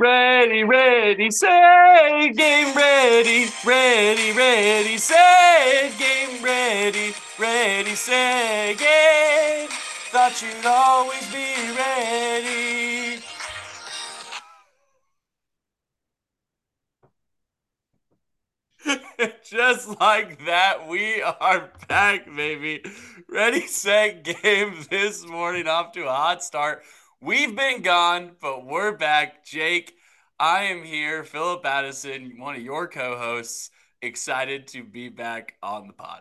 Ready, ready, say game ready, ready, ready, say game ready, ready, say game. Thought you'd always be ready. Just like that, we are back, baby. Ready, set, game this morning off to a hot start. We've been gone, but we're back. Jake, I am here. Philip Addison, one of your co hosts, excited to be back on the pod.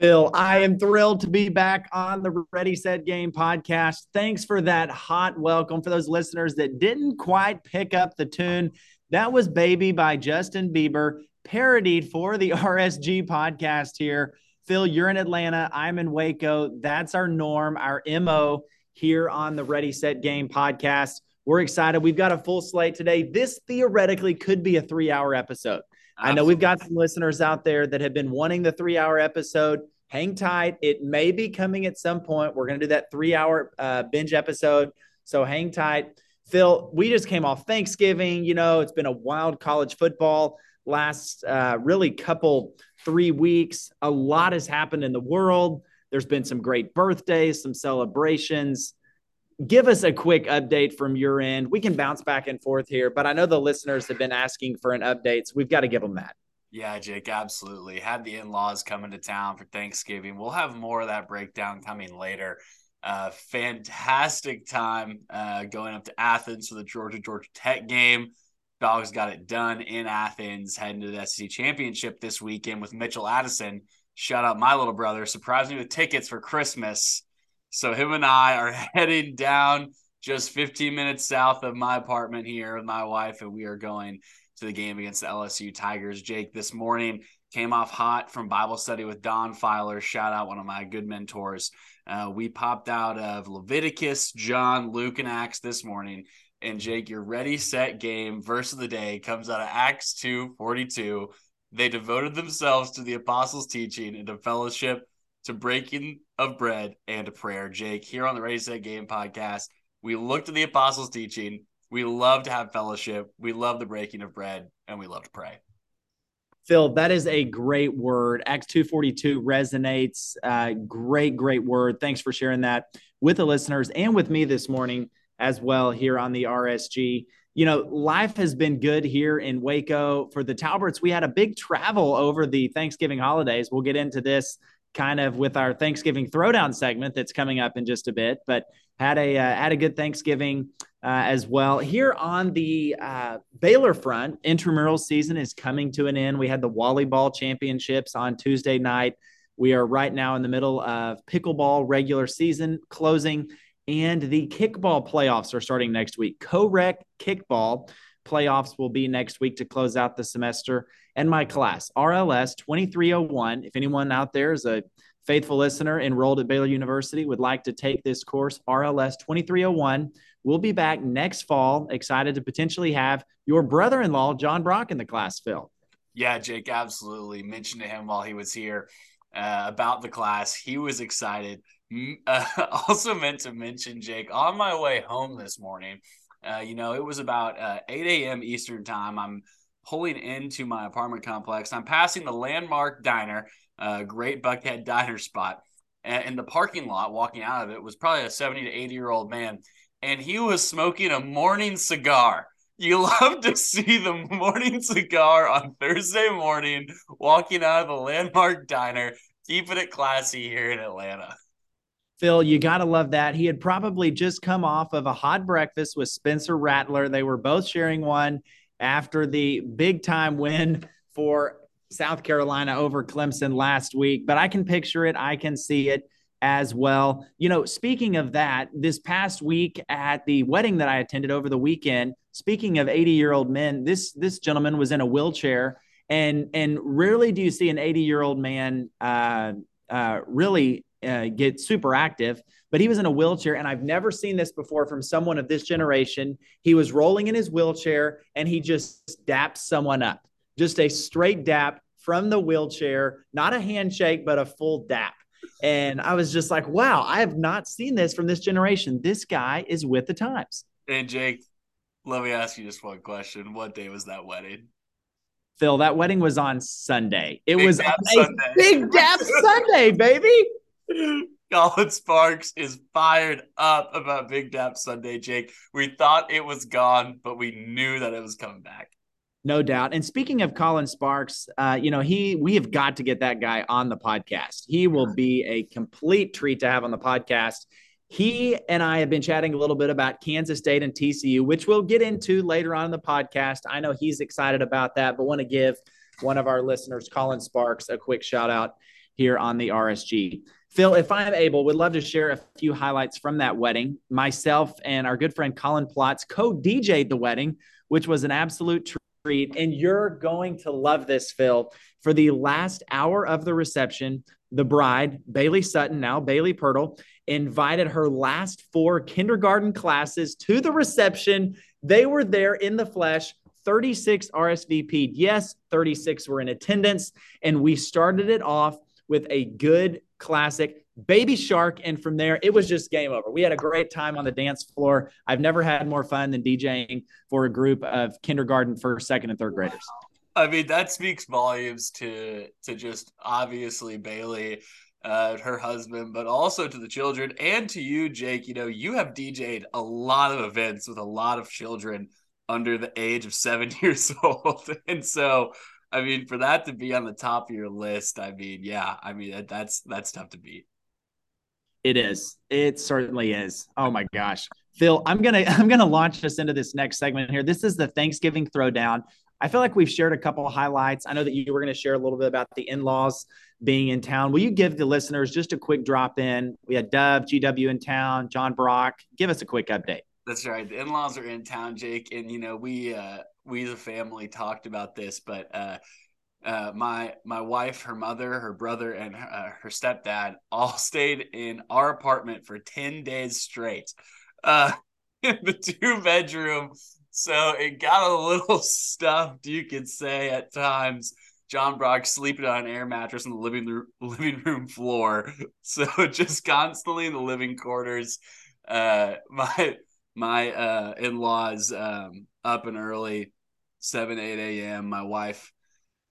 Phil, I am thrilled to be back on the Ready Set Game podcast. Thanks for that hot welcome for those listeners that didn't quite pick up the tune. That was Baby by Justin Bieber, parodied for the RSG podcast here. Phil, you're in Atlanta. I'm in Waco. That's our norm, our MO here on the Ready Set Game podcast. We're excited. We've got a full slate today. This theoretically could be a three hour episode. Absolutely. I know we've got some listeners out there that have been wanting the three hour episode. Hang tight. It may be coming at some point. We're going to do that three hour uh, binge episode. So hang tight. Phil, we just came off Thanksgiving. You know, it's been a wild college football last uh, really couple three weeks. A lot has happened in the world. There's been some great birthdays, some celebrations. Give us a quick update from your end. We can bounce back and forth here, but I know the listeners have been asking for an update, so we've got to give them that. Yeah, Jake, absolutely. Had the in laws coming to town for Thanksgiving. We'll have more of that breakdown coming later. Uh, fantastic time uh, going up to Athens for the Georgia Georgia Tech game. Dogs got it done in Athens, heading to the SEC championship this weekend with Mitchell Addison shout out my little brother, surprised me with tickets for Christmas. So him and I are heading down just 15 minutes south of my apartment here with my wife, and we are going to the game against the LSU Tigers. Jake this morning came off hot from Bible study with Don Filer. Shout out one of my good mentors. Uh, we popped out of Leviticus, John, Luke, and Acts this morning. And Jake, your ready, set game verse of the day comes out of Acts 2 42. They devoted themselves to the apostles' teaching and to fellowship, to breaking of bread, and to prayer. Jake, here on the Ready Set Game podcast, we look to the apostles' teaching. We love to have fellowship. We love the breaking of bread, and we love to pray. Phil, that is a great word. Acts 242 resonates. Uh, great, great word. Thanks for sharing that with the listeners and with me this morning as well here on the RSG you know, life has been good here in Waco. For the Talberts, we had a big travel over the Thanksgiving holidays. We'll get into this kind of with our Thanksgiving throwdown segment that's coming up in just a bit, but had a uh, had a good Thanksgiving uh, as well. Here on the uh, Baylor front, intramural season is coming to an end. We had the volleyball championships on Tuesday night. We are right now in the middle of pickleball regular season closing and the kickball playoffs are starting next week. Co-rec kickball playoffs will be next week to close out the semester. And my class, RLS 2301. If anyone out there is a faithful listener enrolled at Baylor University would like to take this course, RLS 2301. We'll be back next fall. Excited to potentially have your brother in law, John Brock, in the class, Phil. Yeah, Jake, absolutely. Mentioned to him while he was here uh, about the class. He was excited. Uh, also meant to mention, Jake, on my way home this morning, uh, you know, it was about uh, 8 a.m. Eastern time. I'm pulling into my apartment complex. I'm passing the Landmark Diner, uh, great Buckhead diner spot. And in the parking lot, walking out of it, was probably a 70 to 80 year old man. And he was smoking a morning cigar. You love to see the morning cigar on Thursday morning, walking out of the Landmark Diner, keeping it classy here in Atlanta. Phil, you got to love that. He had probably just come off of a hot breakfast with Spencer Rattler. They were both sharing one after the big time win for South Carolina over Clemson last week. But I can picture it, I can see it as well. You know, speaking of that, this past week at the wedding that I attended over the weekend, speaking of 80 year old men, this this gentleman was in a wheelchair. And, and rarely do you see an 80 year old man uh, uh, really uh, get super active, but he was in a wheelchair. And I've never seen this before from someone of this generation. He was rolling in his wheelchair and he just dapped someone up, just a straight dap from the wheelchair, not a handshake, but a full dap. And I was just like, wow, I have not seen this from this generation. This guy is with the times. And Jake, Let me ask you just one question. What day was that wedding? Phil, that wedding was on Sunday. It big was on Sunday. Big Dap Sunday, baby. Colin Sparks is fired up about Big Dap Sunday, Jake. We thought it was gone, but we knew that it was coming back. No doubt. And speaking of Colin Sparks, uh, you know, he we have got to get that guy on the podcast. He will be a complete treat to have on the podcast. He and I have been chatting a little bit about Kansas State and TCU, which we'll get into later on in the podcast. I know he's excited about that, but want to give one of our listeners, Colin Sparks, a quick shout out here on the RSG. Phil, if I'm able, would love to share a few highlights from that wedding. Myself and our good friend Colin Plotz co DJ'd the wedding, which was an absolute treat. And you're going to love this, Phil. For the last hour of the reception, the bride, Bailey Sutton, now Bailey Pirtle, invited her last four kindergarten classes to the reception. They were there in the flesh. 36 RSVP'd. Yes, 36 were in attendance. And we started it off with a good classic Baby Shark. And from there, it was just game over. We had a great time on the dance floor. I've never had more fun than DJing for a group of kindergarten, first, second, and third graders. I mean, that speaks volumes to to just obviously Bailey, uh, her husband, but also to the children and to you, Jake. You know, you have DJed a lot of events with a lot of children under the age of seven years old, and so I mean, for that to be on the top of your list, I mean, yeah, I mean that, that's that's tough to beat. It is. It certainly is. Oh my gosh. Phil, I'm gonna I'm gonna launch us into this next segment here. This is the Thanksgiving throwdown. I feel like we've shared a couple of highlights. I know that you were going to share a little bit about the in-laws being in town. Will you give the listeners just a quick drop in? We had Dove, GW in town, John Brock. Give us a quick update. That's right. The in-laws are in town, Jake, and you know we uh, we the family talked about this, but uh, uh, my my wife, her mother, her brother, and uh, her stepdad all stayed in our apartment for ten days straight, uh, in the two bedroom. So it got a little stuffed, you could say, at times. John Brock sleeping on an air mattress on the living room, living room floor, so just constantly in the living quarters. Uh, my my uh, in laws um, up and early, seven eight a.m. My wife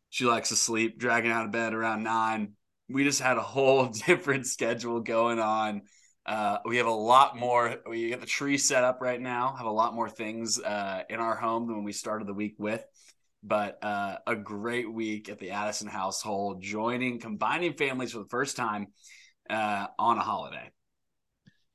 she likes to sleep, dragging out of bed around nine. We just had a whole different schedule going on. Uh, we have a lot more. We get the tree set up right now. Have a lot more things uh, in our home than when we started the week with. But uh, a great week at the Addison household, joining, combining families for the first time uh, on a holiday.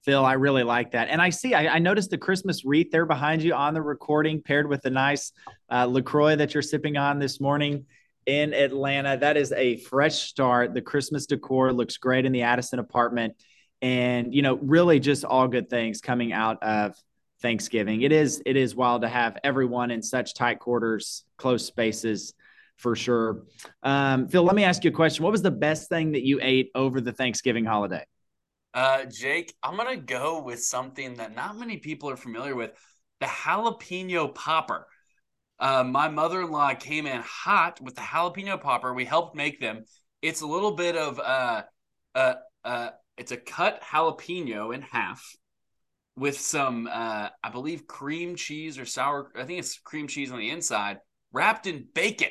Phil, I really like that. And I see, I, I, noticed the Christmas wreath there behind you on the recording, paired with the nice uh, LaCroix that you're sipping on this morning in Atlanta. That is a fresh start. The Christmas decor looks great in the Addison apartment. And, you know, really just all good things coming out of Thanksgiving. It is it is wild to have everyone in such tight quarters, close spaces for sure. Um, Phil, let me ask you a question. What was the best thing that you ate over the Thanksgiving holiday? Uh, Jake, I'm gonna go with something that not many people are familiar with: the jalapeno popper. Uh, my mother-in-law came in hot with the jalapeno popper. We helped make them. It's a little bit of uh, uh, uh, it's a cut jalapeno in half with some, uh, I believe, cream cheese or sour. I think it's cream cheese on the inside, wrapped in bacon.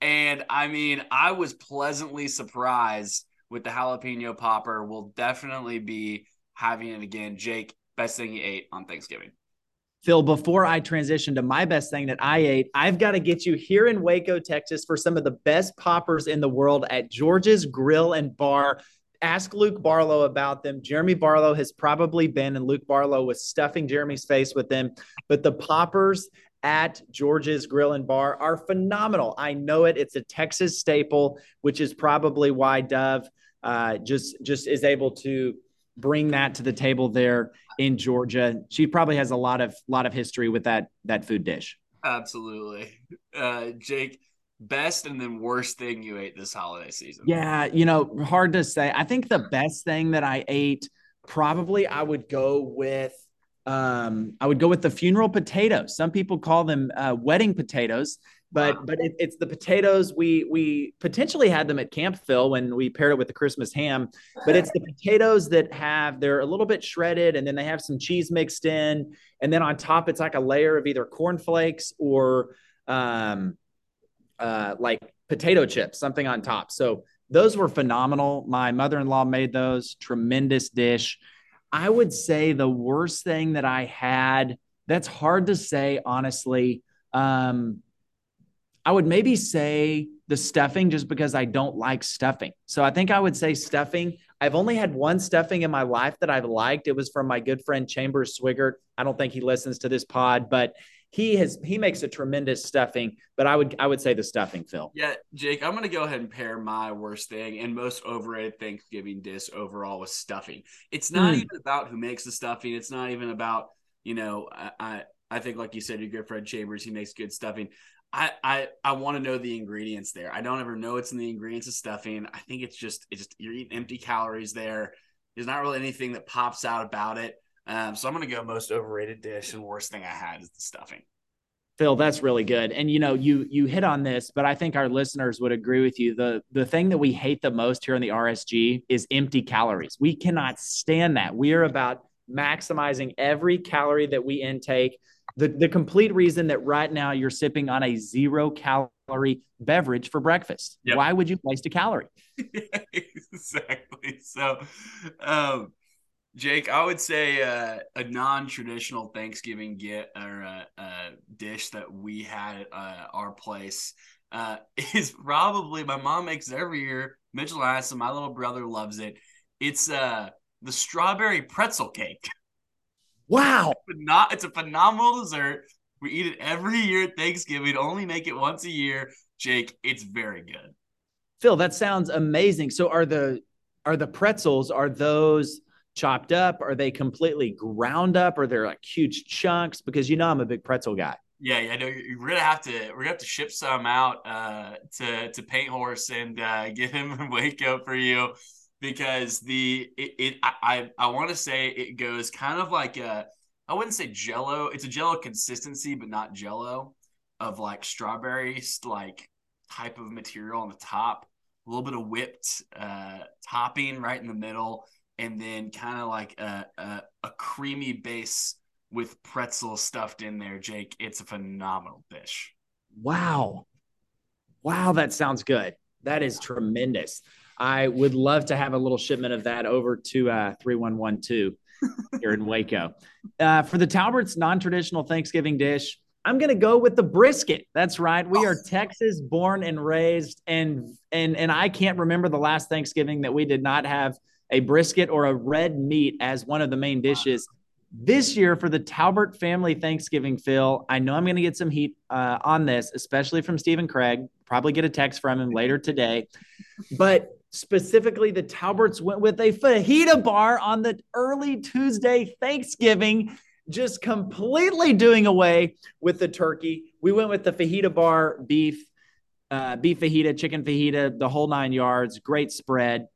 And I mean, I was pleasantly surprised with the jalapeno popper. We'll definitely be having it again. Jake, best thing you ate on Thanksgiving. Phil, before I transition to my best thing that I ate, I've got to get you here in Waco, Texas for some of the best poppers in the world at George's Grill and Bar. Ask Luke Barlow about them. Jeremy Barlow has probably been, and Luke Barlow was stuffing Jeremy's face with them. But the poppers at George's Grill and Bar are phenomenal. I know it. It's a Texas staple, which is probably why Dove uh, just just is able to bring that to the table there in Georgia. She probably has a lot of lot of history with that that food dish. Absolutely, uh, Jake. Best and then worst thing you ate this holiday season? Yeah, you know, hard to say. I think the best thing that I ate probably I would go with um, I would go with the funeral potatoes. Some people call them uh, wedding potatoes. But wow. but it, it's the potatoes. We we potentially had them at Camp Phil when we paired it with the Christmas ham, but it's the potatoes that have they're a little bit shredded and then they have some cheese mixed in, and then on top it's like a layer of either cornflakes or um uh like potato chips, something on top. So those were phenomenal. My mother-in-law made those tremendous dish. I would say the worst thing that I had, that's hard to say, honestly. Um, I would maybe say the stuffing just because I don't like stuffing. So I think I would say stuffing. I've only had one stuffing in my life that I've liked. It was from my good friend Chambers Swigert. I don't think he listens to this pod, but he has he makes a tremendous stuffing, but I would I would say the stuffing, Phil. Yeah, Jake, I'm gonna go ahead and pair my worst thing and most overrated Thanksgiving dish overall with stuffing. It's not mm. even about who makes the stuffing. It's not even about you know I, I I think like you said, your good friend Chambers, he makes good stuffing. I I, I want to know the ingredients there. I don't ever know what's in the ingredients of stuffing. I think it's just it's just you're eating empty calories there. There's not really anything that pops out about it. Um, so I'm to go most overrated dish and worst thing I had is the stuffing. Phil, that's really good. And you know, you you hit on this, but I think our listeners would agree with you. The the thing that we hate the most here in the RSG is empty calories. We cannot stand that. We are about maximizing every calorie that we intake. The the complete reason that right now you're sipping on a zero calorie beverage for breakfast. Yep. Why would you waste a calorie? exactly. So um Jake, I would say uh, a non-traditional Thanksgiving get or a, uh, a dish that we had at uh, our place uh, is probably my mom makes it every year. Mitchell and my little brother loves it. It's uh the strawberry pretzel cake. Wow, not, it's a phenomenal dessert. We eat it every year at Thanksgiving. Only make it once a year. Jake, it's very good. Phil, that sounds amazing. So are the are the pretzels are those chopped up? Are they completely ground up? Or they're like huge chunks? Because you know I'm a big pretzel guy. Yeah, yeah, no, we're gonna have to we're gonna have to ship some out uh, to to Paint Horse and uh, get him in Waco for you because the it, it I I want to say it goes kind of like a I wouldn't say Jello. It's a Jello consistency, but not Jello of like strawberry like type of material on the top, a little bit of whipped uh, topping right in the middle, and then kind of like a, a, a creamy base with pretzel stuffed in there, Jake. It's a phenomenal dish. Wow. Wow, that sounds good. That is tremendous. I would love to have a little shipment of that over to uh, 3112 here in Waco. Uh, for the Talbert's non traditional Thanksgiving dish, I'm going to go with the brisket. That's right. We are Texas born and raised and and and I can't remember the last Thanksgiving that we did not have a brisket or a red meat as one of the main dishes. This year for the Talbert family Thanksgiving, Phil, I know I'm going to get some heat uh, on this, especially from Stephen Craig. Probably get a text from him later today. But specifically, the Talberts went with a fajita bar on the early Tuesday Thanksgiving, just completely doing away with the turkey. We went with the fajita bar beef, uh, beef fajita, chicken fajita, the whole nine yards. Great spread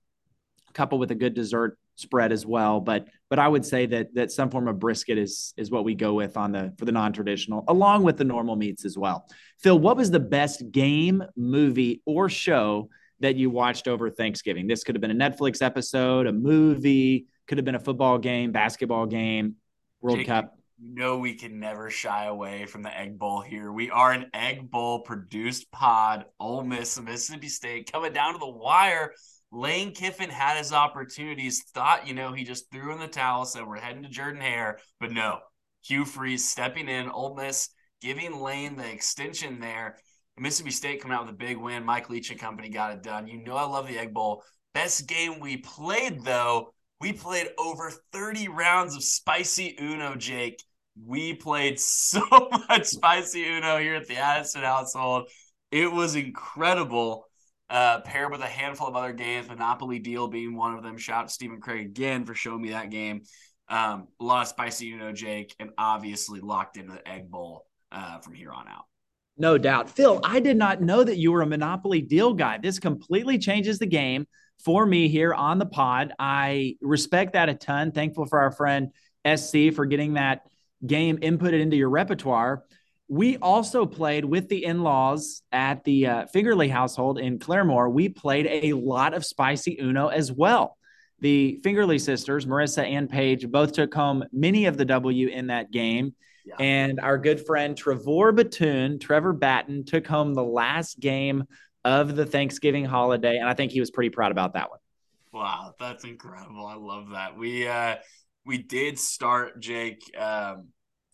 coupled with a good dessert spread as well. But but I would say that that some form of brisket is is what we go with on the for the non-traditional, along with the normal meats as well. Phil, what was the best game, movie, or show that you watched over Thanksgiving? This could have been a Netflix episode, a movie, could have been a football game, basketball game, World Jake, Cup. You know we can never shy away from the Egg Bowl here. We are an Egg Bowl produced pod. Ole Miss, Mississippi State coming down to the wire Lane Kiffin had his opportunities, thought, you know, he just threw in the towel, said we're heading to Jordan Hare, but no. Hugh Freeze stepping in, Ole Miss giving Lane the extension there. Mississippi State coming out with a big win. Mike Leach and company got it done. You know I love the Egg Bowl. Best game we played though, we played over 30 rounds of spicy Uno, Jake. We played so much spicy Uno here at the Addison household. It was incredible uh, paired with a handful of other games, Monopoly Deal being one of them. Shout out to Stephen Craig again for showing me that game. Um, a lot of spicy, Uno, Jake, and obviously locked into the Egg Bowl uh, from here on out. No doubt. Phil, I did not know that you were a Monopoly Deal guy. This completely changes the game for me here on the pod. I respect that a ton. Thankful for our friend SC for getting that game inputted into your repertoire. we also played with the in-laws at the uh, Fingerly household in Claremore. We played a lot of spicy Uno as well. The Fingerly sisters, Marissa and Paige, both took home many of the W in that game. Yeah. And our good friend Trevor Batoon, Trevor Batten, took home the last game of the Thanksgiving holiday. And I think he was pretty proud about that one. Wow, that's incredible. I love that. We uh we did start, Jake, um,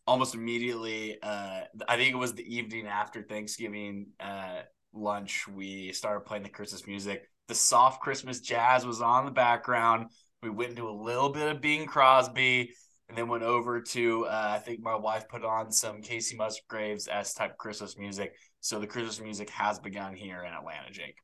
almost immediately. Uh, I think it was the evening after Thanksgiving uh, lunch. We started playing the Christmas music. The soft Christmas jazz was on the background. We went into a little bit of Bing Crosby, and then went over to. Uh, I think my wife put on some Kacey Musgraves S type Christmas music. So the Christmas music has begun here in Atlanta, Jake.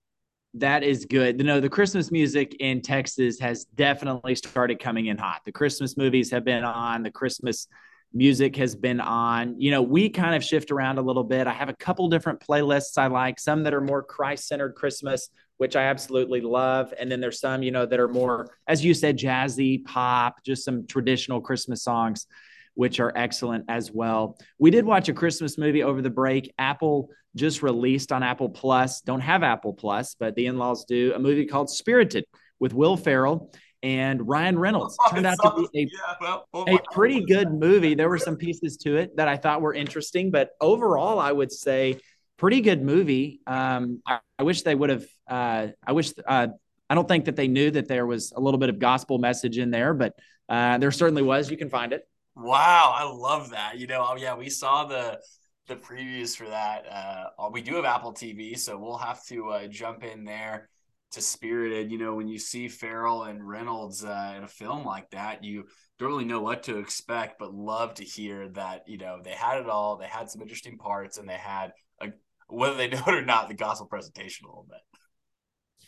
That is good. You know, the Christmas music in Texas has definitely started coming in hot. The Christmas movies have been on. The Christmas music has been on. You know, we kind of shift around a little bit. I have a couple different playlists I like, some that are more Christ centered Christmas, which I absolutely love. And then there's some, you know, that are more, as you said, jazzy, pop, just some traditional Christmas songs, which are excellent as well. We did watch a Christmas movie over the break. Apple just released on Apple Plus. Don't have Apple Plus, but the in laws do. A movie called Spirited with Will Ferrell and Ryan Reynolds. Turned out to be a, yeah, well, oh a pretty good movie. There were some pieces to it that I thought were interesting, but overall, I would say pretty good movie. Um, I, I, wish they would have. Uh, I wish. Uh, I don't think that they knew that there was a little bit of gospel message in there, but uh, there certainly was. You can find it. Wow, I love that. You know, oh, yeah, we saw the the previews for that. Uh, we do have Apple TV, so we'll have to uh, jump in there to Spirited. You know, when you see Ferrell and Reynolds uh, in a film like that, you don't really know what to expect, but love to hear that you know they had it all. They had some interesting parts, and they had a, whether they know it or not, the gospel presentation a little bit.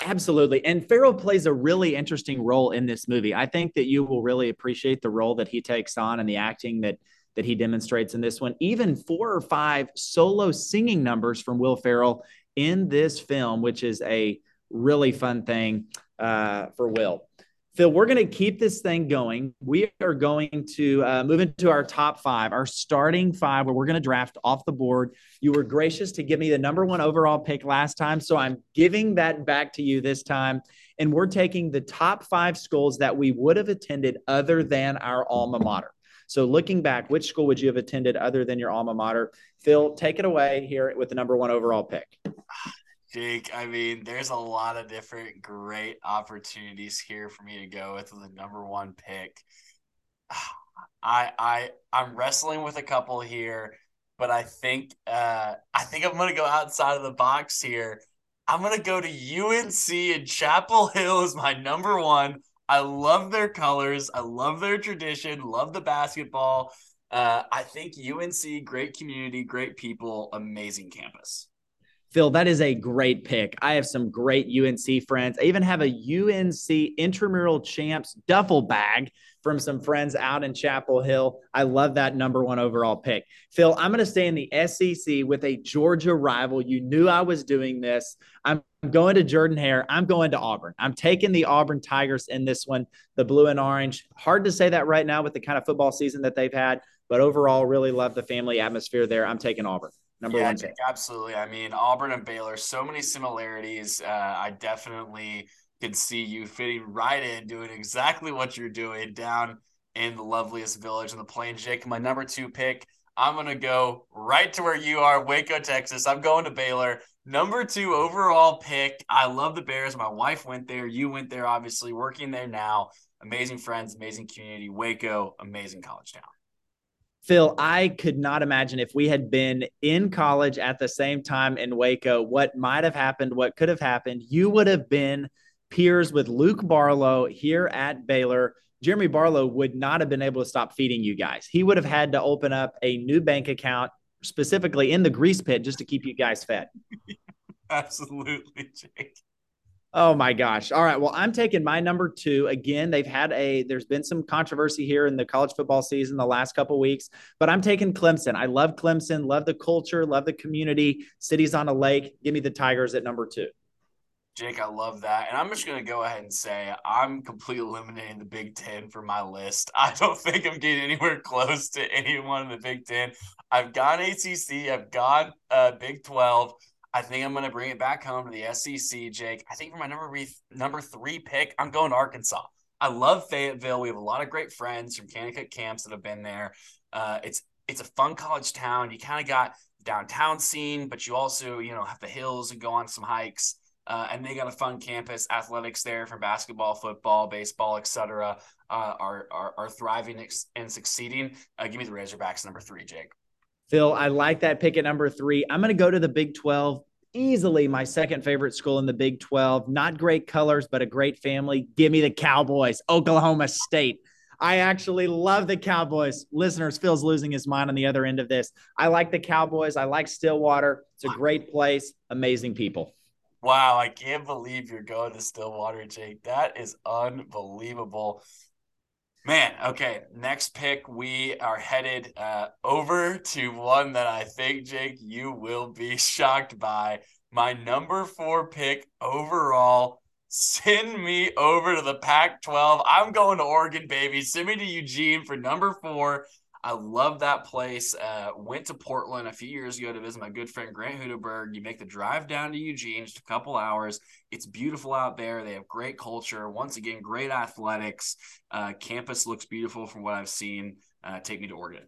Absolutely. And Ferrell plays a really interesting role in this movie. I think that you will really appreciate the role that he takes on and the acting that that he demonstrates in this one. Even four or five solo singing numbers from Will Ferrell in this film, which is a really fun thing uh, for Will. Phil, we're going to keep this thing going. We are going to uh, move into our top five, our starting five, where we're going to draft off the board. You were gracious to give me the number one overall pick last time. So I'm giving that back to you this time. And we're taking the top five schools that we would have attended other than our alma mater. So looking back, which school would you have attended other than your alma mater? Phil, take it away here with the number one overall pick. Jake, I mean, there's a lot of different great opportunities here for me to go with the number one pick. I I I'm wrestling with a couple here, but I think uh I think I'm gonna go outside of the box here. I'm gonna go to UNC and Chapel Hill is my number one. I love their colors. I love their tradition. Love the basketball. Uh, I think UNC, great community, great people, amazing campus. Phil, that is a great pick. I have some great UNC friends. I even have a UNC intramural champs duffel bag from some friends out in Chapel Hill. I love that number one overall pick. Phil, I'm going to stay in the SEC with a Georgia rival. You knew I was doing this. I'm going to Jordan Hare. I'm going to Auburn. I'm taking the Auburn Tigers in this one, the blue and orange. Hard to say that right now with the kind of football season that they've had, but overall, really love the family atmosphere there. I'm taking Auburn number yeah, one pick. Absolutely. I mean, Auburn and Baylor, so many similarities. Uh, I definitely can see you fitting right in, doing exactly what you're doing down in the loveliest village in the Plains. Jake, my number two pick. I'm gonna go right to where you are, Waco, Texas. I'm going to Baylor. Number two overall pick. I love the Bears. My wife went there. You went there, obviously, working there now. Amazing friends, amazing community. Waco, amazing college town. Phil, I could not imagine if we had been in college at the same time in Waco, what might have happened, what could have happened. You would have been peers with Luke Barlow here at Baylor. Jeremy Barlow would not have been able to stop feeding you guys. He would have had to open up a new bank account specifically in the grease pit just to keep you guys fed. Absolutely, Jake. Oh my gosh. All right. Well, I'm taking my number two. Again, they've had a there's been some controversy here in the college football season the last couple weeks, but I'm taking Clemson. I love Clemson, love the culture, love the community. Cities on a lake. Give me the Tigers at number two. Jake, I love that. And I'm just going to go ahead and say I'm completely eliminating the Big Ten from my list. I don't think I'm getting anywhere close to anyone in the Big Ten. I've gone ACC, I've gone uh, Big 12. I think I'm going to bring it back home to the SEC, Jake. I think for my number three, number three pick, I'm going to Arkansas. I love Fayetteville. We have a lot of great friends from Kanakuk camps that have been there. Uh, it's it's a fun college town. You kind of got downtown scene, but you also you know have the hills and go on some hikes. Uh, and they got a fun campus. Athletics there from basketball, football, baseball, etc. Uh, are, are are thriving and succeeding. Uh, give me the Razorbacks number three, Jake. Phil, I like that pick at number three. I'm going to go to the Big 12. Easily my second favorite school in the Big 12. Not great colors, but a great family. Give me the Cowboys, Oklahoma State. I actually love the Cowboys. Listeners, Phil's losing his mind on the other end of this. I like the Cowboys. I like Stillwater. It's a great place, amazing people. Wow, I can't believe you're going to Stillwater, Jake. That is unbelievable. Man, okay. Next pick, we are headed uh, over to one that I think, Jake, you will be shocked by. My number four pick overall. Send me over to the Pac 12. I'm going to Oregon, baby. Send me to Eugene for number four. I love that place. Uh, went to Portland a few years ago to visit my good friend Grant Hudeberg. You make the drive down to Eugene, just a couple hours. It's beautiful out there. They have great culture. Once again, great athletics. Uh, campus looks beautiful from what I've seen. Uh, take me to Oregon.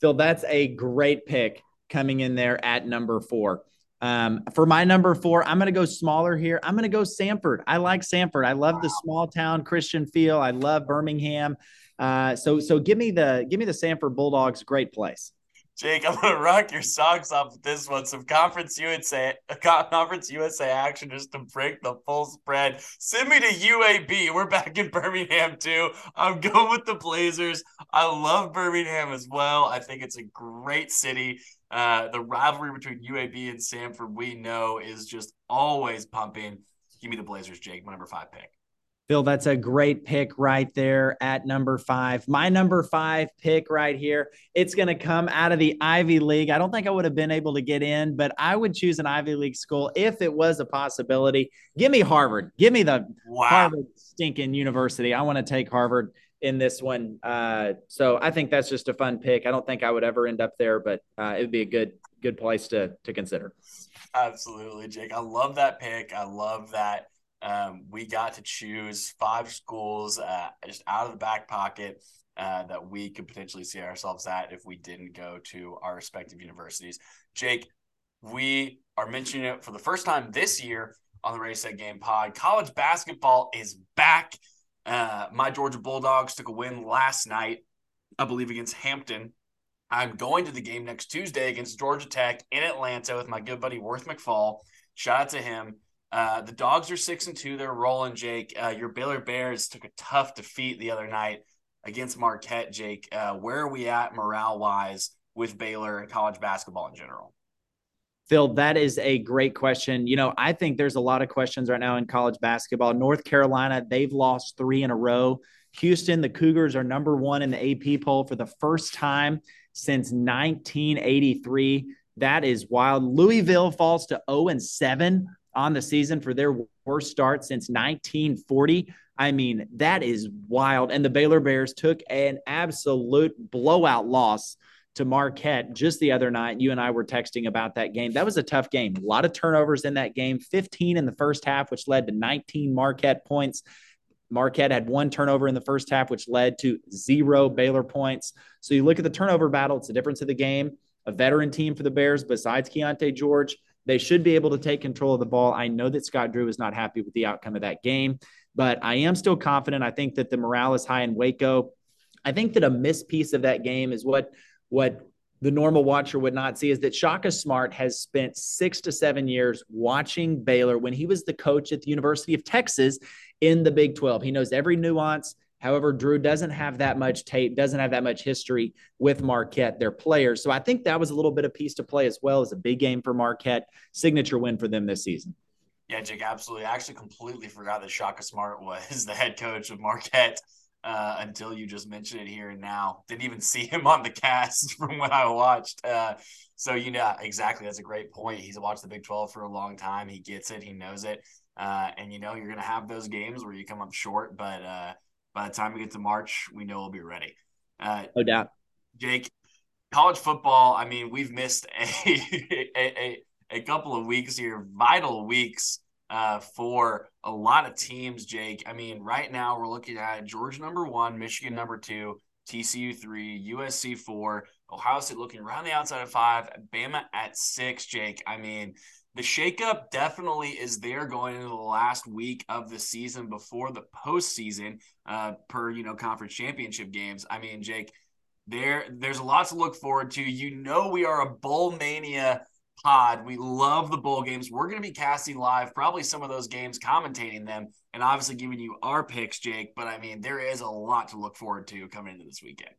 Phil, that's a great pick coming in there at number four. Um, for my number four, I'm going to go smaller here. I'm going to go Samford. I like Samford. I love wow. the small town Christian feel. I love Birmingham. Uh, so so give me the give me the Samford Bulldogs. Great place. Jake, I'm gonna rock your socks off with this one. Some Conference USA, Conference USA action just to break the full spread. Send me to UAB. We're back in Birmingham too. I'm going with the Blazers. I love Birmingham as well. I think it's a great city. Uh, the rivalry between UAB and Samford, we know, is just always pumping. Give me the Blazers, Jake. My number five pick. Phil, that's a great pick right there at number five. My number five pick right here. It's going to come out of the Ivy League. I don't think I would have been able to get in, but I would choose an Ivy League school if it was a possibility. Give me Harvard. Give me the wow. Harvard stinking university. I want to take Harvard in this one. Uh, so I think that's just a fun pick. I don't think I would ever end up there, but uh, it would be a good good place to to consider. Absolutely, Jake. I love that pick. I love that um, we got to choose five schools uh, just out of the back pocket uh, that we could potentially see ourselves at if we didn't go to our respective universities. Jake, we are mentioning it for the first time this year on the Ready Set Game Pod. College basketball is back. Uh, my Georgia Bulldogs took a win last night, I believe, against Hampton. I'm going to the game next Tuesday against Georgia Tech in Atlanta with my good buddy Worth McFall. Shout out to him. Uh, the dogs are six and two. They're rolling, Jake. Uh, your Baylor Bears took a tough defeat the other night against Marquette, Jake. Uh, where are we at morale wise with Baylor and college basketball in general? Phil, that is a great question. You know, I think there's a lot of questions right now in college basketball. North Carolina, they've lost three in a row. Houston, the Cougars are number one in the AP poll for the first time since 1983. That is wild. Louisville falls to 0 and 7 on the season for their worst start since 1940. I mean, that is wild. And the Baylor Bears took an absolute blowout loss to Marquette just the other night. You and I were texting about that game. That was a tough game. A lot of turnovers in that game, 15 in the first half, which led to 19 Marquette points. Marquette had one turnover in the first half, which led to zero Baylor points. So you look at the turnover battle, it's the difference of the game. A veteran team for the Bears besides Keyonte George they should be able to take control of the ball. I know that Scott Drew is not happy with the outcome of that game, but I am still confident. I think that the morale is high in Waco. I think that a missed piece of that game is what what the normal watcher would not see is that Shaka Smart has spent six to seven years watching Baylor when he was the coach at the University of Texas in the Big 12. He knows every nuance. However, Drew doesn't have that much tape, doesn't have that much history with Marquette, their players. So I think that was a little bit of piece to play as well as a big game for Marquette, signature win for them this season. Yeah, Jake, absolutely. I actually completely forgot that Shaka Smart was the head coach of Marquette. uh, until you just mentioned it here and now. Didn't even see him on the cast from what I watched. Uh, so you know exactly that's a great point. He's watched the Big Twelve for a long time. He gets it. He knows it. Uh, and you know you're gonna have those games where you come up short, but uh, by the time we get to March, we know we'll be ready. Uh, no doubt. Jake, college football. I mean, we've missed a a, a, a couple of weeks here, vital weeks uh, for a lot of teams, Jake. I mean, right now we're looking at Georgia number one, Michigan number two, TCU three, USC four, Ohio State looking around the outside of five, Bama at six, Jake. I mean, the shakeup definitely is there going into the last week of the season before the postseason, uh, per you know conference championship games. I mean, Jake, there there's a lot to look forward to. You know, we are a bowl mania pod. We love the bowl games. We're going to be casting live probably some of those games, commentating them, and obviously giving you our picks, Jake. But I mean, there is a lot to look forward to coming into this weekend.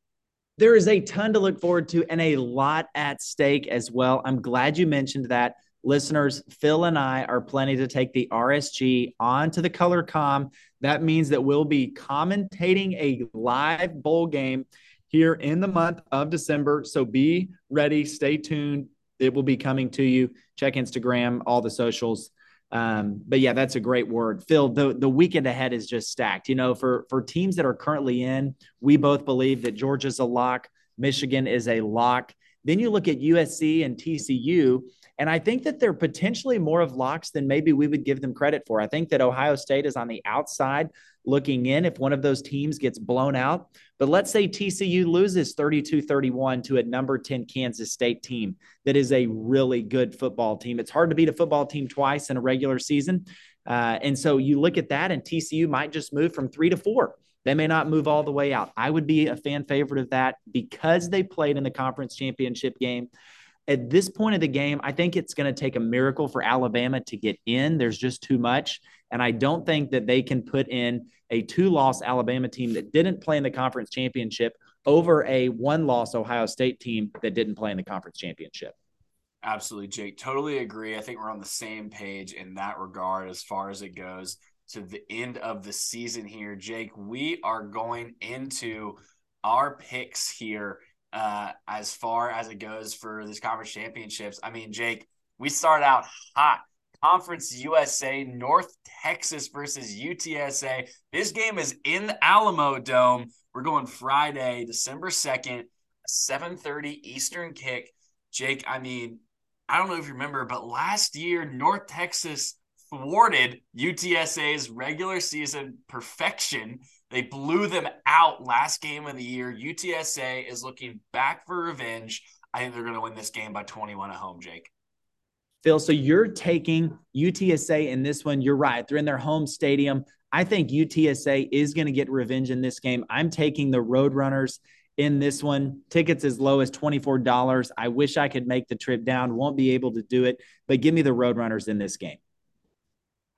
There is a ton to look forward to and a lot at stake as well. I'm glad you mentioned that. Listeners, Phil and I are planning to take the RSG onto the color com. That means that we'll be commentating a live bowl game here in the month of December. So be ready, stay tuned it will be coming to you. Check Instagram, all the socials. Um, but yeah, that's a great word, Phil. The the weekend ahead is just stacked. You know, for for teams that are currently in, we both believe that Georgia's a lock, Michigan is a lock. Then you look at USC and TCU, and I think that they're potentially more of locks than maybe we would give them credit for. I think that Ohio State is on the outside looking in if one of those teams gets blown out. But let's say TCU loses 32 31 to a number 10 Kansas State team that is a really good football team. It's hard to beat a football team twice in a regular season. Uh, and so you look at that, and TCU might just move from three to four. They may not move all the way out. I would be a fan favorite of that because they played in the conference championship game. At this point of the game, I think it's going to take a miracle for Alabama to get in. There's just too much. And I don't think that they can put in a two loss Alabama team that didn't play in the conference championship over a one loss Ohio State team that didn't play in the conference championship. Absolutely, Jake. Totally agree. I think we're on the same page in that regard as far as it goes to the end of the season here. Jake, we are going into our picks here uh, as far as it goes for this conference championships. I mean, Jake, we start out hot. Conference USA, North Texas versus UTSA. This game is in the Alamo Dome. We're going Friday, December 2nd, 7:30 Eastern kick. Jake, I mean, I don't know if you remember, but last year North Texas thwarted UTSA's regular season perfection. They blew them out last game of the year. UTSA is looking back for revenge. I think they're going to win this game by 21 at home, Jake. Phil, so you're taking UTSA in this one. You're right. They're in their home stadium. I think UTSA is going to get revenge in this game. I'm taking the Roadrunners in this one. Tickets as low as $24. I wish I could make the trip down. Won't be able to do it, but give me the Roadrunners in this game.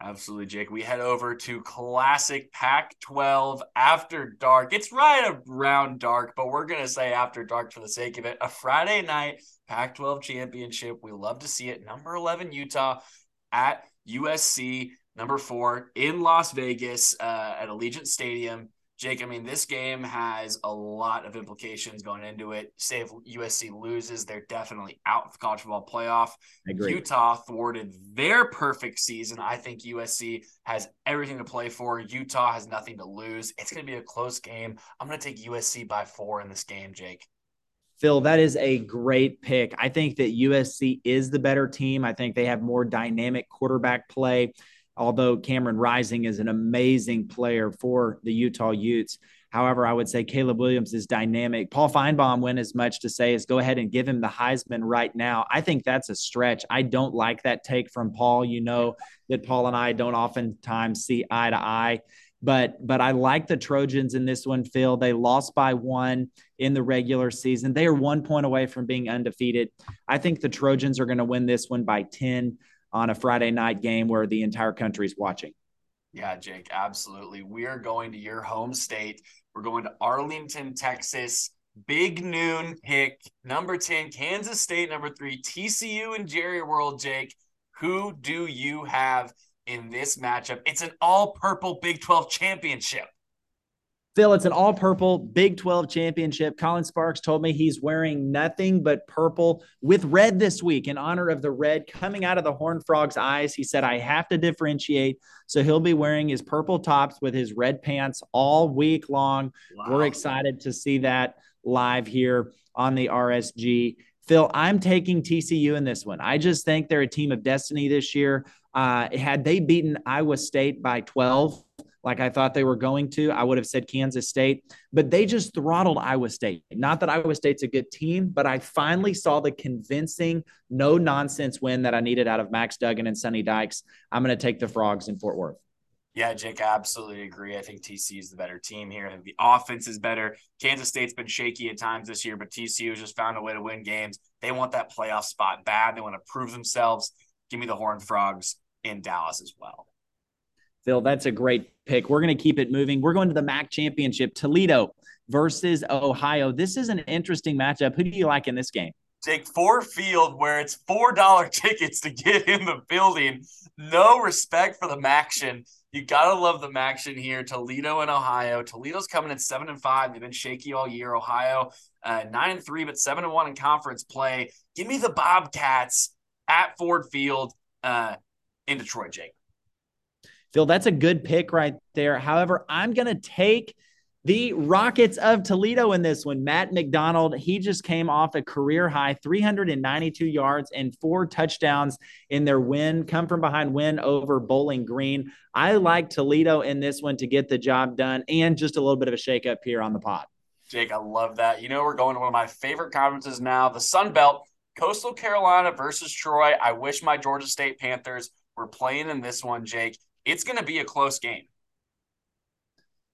Absolutely, Jake. We head over to classic Pac 12 after dark. It's right around dark, but we're going to say after dark for the sake of it. A Friday night Pac 12 championship. We love to see it. Number 11, Utah at USC. Number four in Las Vegas uh, at Allegiant Stadium. Jake, I mean, this game has a lot of implications going into it. Say if USC loses, they're definitely out of the college football playoff. Utah thwarted their perfect season. I think USC has everything to play for. Utah has nothing to lose. It's going to be a close game. I'm going to take USC by four in this game, Jake. Phil, that is a great pick. I think that USC is the better team. I think they have more dynamic quarterback play although Cameron Rising is an amazing player for the Utah Utes. However, I would say Caleb Williams is dynamic. Paul Finebaum went as much to say as go ahead and give him the Heisman right now. I think that's a stretch. I don't like that take from Paul. You know that Paul and I don't oftentimes see eye to eye. But but I like the Trojans in this one, Phil. They lost by one in the regular season. They are one point away from being undefeated. I think the Trojans are going to win this one by 10 on a Friday night game where the entire country is watching. Yeah, Jake, absolutely. We are going to your home state. We're going to Arlington, Texas. Big noon pick. Number 10, Kansas State. Number three, TCU and Jerry World, Jake. Who do you have in this matchup? It's an all purple Big 12 championship. Phil, it's an all purple Big 12 championship. Colin Sparks told me he's wearing nothing but purple with red this week in honor of the red coming out of the Horned Frog's eyes. He said, I have to differentiate. So he'll be wearing his purple tops with his red pants all week long. Wow. We're excited to see that live here on the RSG. Phil, I'm taking TCU in this one. I just think they're a team of destiny this year. Uh, had they beaten Iowa State by 12, like I thought they were going to, I would have said Kansas State, but they just throttled Iowa State. Not that Iowa State's a good team, but I finally saw the convincing, no nonsense win that I needed out of Max Duggan and Sonny Dykes. I'm going to take the Frogs in Fort Worth. Yeah, Jake, I absolutely agree. I think TCU is the better team here. The offense is better. Kansas State's been shaky at times this year, but TCU has just found a way to win games. They want that playoff spot bad. They want to prove themselves. Give me the Horned Frogs in Dallas as well. Phil, that's a great pick. We're going to keep it moving. We're going to the MAC championship, Toledo versus Ohio. This is an interesting matchup. Who do you like in this game? Take Ford Field, where it's four dollar tickets to get in the building. No respect for the Maction. You gotta love the Maction here. Toledo and Ohio. Toledo's coming in seven and five. They've been shaky all year. Ohio uh, nine and three, but seven and one in conference play. Give me the Bobcats at Ford Field uh, in Detroit, Jake. Phil, that's a good pick right there. However, I'm going to take the Rockets of Toledo in this one. Matt McDonald, he just came off a career high 392 yards and four touchdowns in their win, come from behind win over Bowling Green. I like Toledo in this one to get the job done and just a little bit of a shakeup here on the pot. Jake, I love that. You know, we're going to one of my favorite conferences now, the Sun Belt, Coastal Carolina versus Troy. I wish my Georgia State Panthers were playing in this one, Jake it's going to be a close game.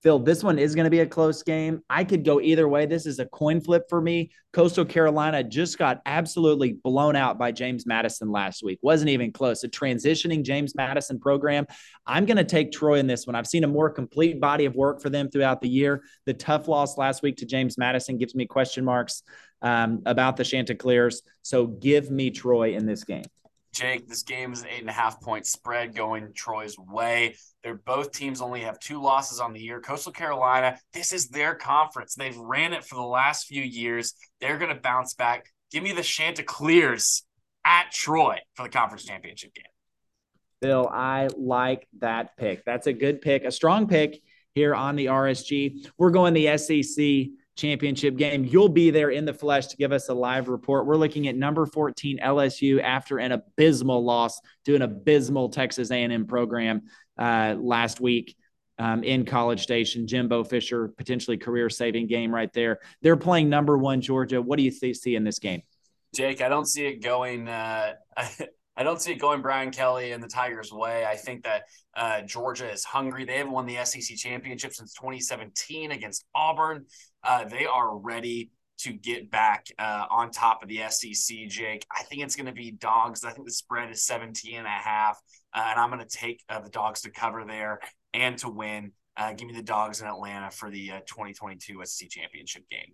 Phil, this one is going to be a close game. I could go either way. This is a coin flip for me. Coastal Carolina just got absolutely blown out by James Madison last week. Wasn't even close. A transitioning James Madison program. I'm going to take Troy in this one. I've seen a more complete body of work for them throughout the year. The tough loss last week to James Madison gives me question marks um, about the Chanticleers. So give me Troy in this game. Jake, this game is an eight and a half point spread going Troy's way. They're both teams only have two losses on the year. Coastal Carolina, this is their conference. They've ran it for the last few years. They're going to bounce back. Give me the Chanticleers at Troy for the conference championship game. Bill, I like that pick. That's a good pick, a strong pick here on the RSG. We're going the SEC championship game. You'll be there in the flesh to give us a live report. We're looking at number 14 LSU after an abysmal loss to an abysmal Texas A&M program uh, last week. Um, in College Station, Jimbo Fisher potentially career-saving game right there. They're playing number one Georgia. What do you th- see in this game? Jake, I don't see it going. Uh, I don't see it going Brian Kelly and the Tigers' way. I think that uh, Georgia is hungry. They haven't won the SEC championship since 2017 against Auburn. Uh, they are ready to get back uh, on top of the SEC, Jake. I think it's going to be dogs. I think the spread is 17 and a half. Uh, and I'm going to take uh, the dogs to cover there and to win. Uh, give me the dogs in Atlanta for the 2022 SEC championship game.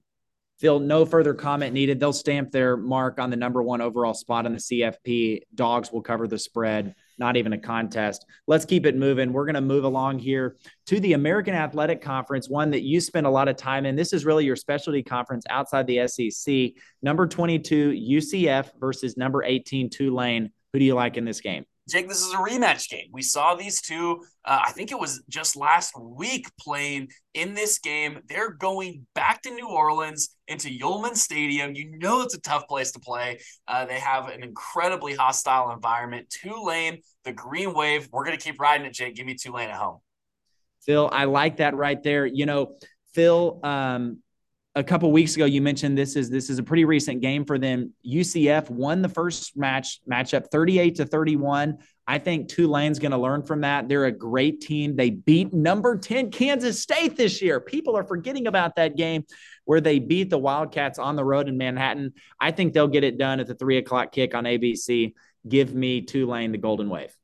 Phil, no further comment needed. They'll stamp their mark on the number one overall spot in the CFP. Dogs will cover the spread, not even a contest. Let's keep it moving. We're going to move along here to the American Athletic Conference, one that you spend a lot of time in. This is really your specialty conference outside the SEC. Number 22, UCF versus number 18, Tulane. Who do you like in this game? Jake, this is a rematch game. We saw these two, uh, I think it was just last week playing in this game. They're going back to New Orleans into Yulman Stadium. You know it's a tough place to play. Uh, they have an incredibly hostile environment. Tulane, the Green Wave. We're going to keep riding it, Jake. Give me Tulane at home. Phil, I like that right there. You know, Phil, um, a couple weeks ago you mentioned this is this is a pretty recent game for them. UCF won the first match matchup 38 to 31. I think Tulane's going to learn from that. They're a great team. They beat number 10 Kansas State this year. People are forgetting about that game where they beat the Wildcats on the road in Manhattan. I think they'll get it done at the three o'clock kick on ABC. Give me Tulane the Golden Wave.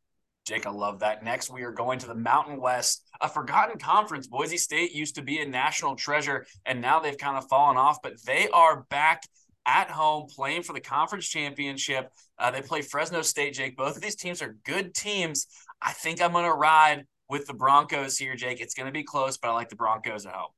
Jake, I love that. Next, we are going to the Mountain West, a forgotten conference. Boise State used to be a national treasure, and now they've kind of fallen off, but they are back at home playing for the conference championship. Uh, they play Fresno State, Jake. Both of these teams are good teams. I think I'm going to ride with the Broncos here, Jake. It's going to be close, but I like the Broncos at home.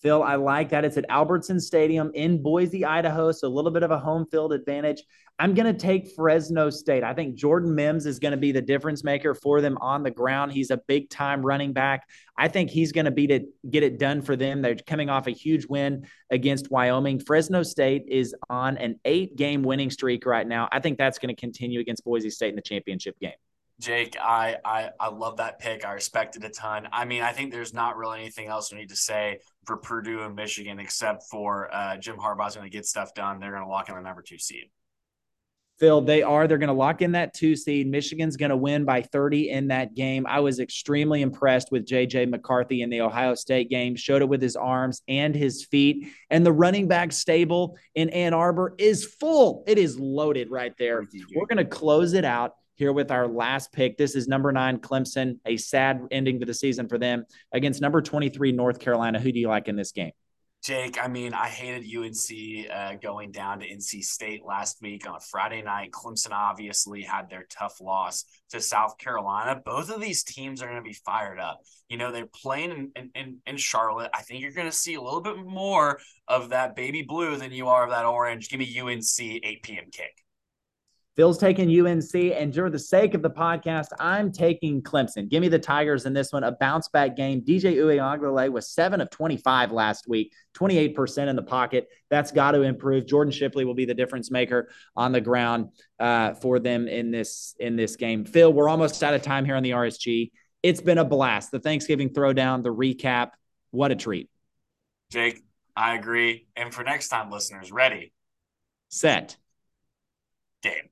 Phil, I like that. It's at Albertson Stadium in Boise, Idaho. So a little bit of a home field advantage. I'm going to take Fresno State. I think Jordan Mims is going to be the difference maker for them on the ground. He's a big time running back. I think he's going to be to get it done for them. They're coming off a huge win against Wyoming. Fresno State is on an eight game winning streak right now. I think that's going to continue against Boise State in the championship game. Jake, I, I I love that pick. I respect it a ton. I mean, I think there's not really anything else we need to say for Purdue and Michigan except for uh, Jim Harbaugh's going to get stuff done. They're going to lock in the number two seed. Phil, they are. They're going to lock in that two seed. Michigan's going to win by 30 in that game. I was extremely impressed with JJ McCarthy in the Ohio State game. Showed it with his arms and his feet. And the running back stable in Ann Arbor is full. It is loaded right there. We're going to close it out here with our last pick. This is number nine, Clemson, a sad ending to the season for them against number 23, North Carolina. Who do you like in this game? Jake, I mean, I hated UNC uh, going down to NC State last week on a Friday night. Clemson obviously had their tough loss to South Carolina. Both of these teams are going to be fired up. You know, they're playing in, in, in Charlotte. I think you're going to see a little bit more of that baby blue than you are of that orange. Give me UNC 8 p.m. kick. Phil's taking UNC, and for the sake of the podcast, I'm taking Clemson. Give me the Tigers in this one, a bounce back game. DJ Uiagalelei was seven of 25 last week, 28% in the pocket. That's got to improve. Jordan Shipley will be the difference maker on the ground uh, for them in this in this game. Phil, we're almost out of time here on the RSG. It's been a blast. The Thanksgiving throwdown, the recap. What a treat. Jake, I agree. And for next time, listeners, ready, set, game.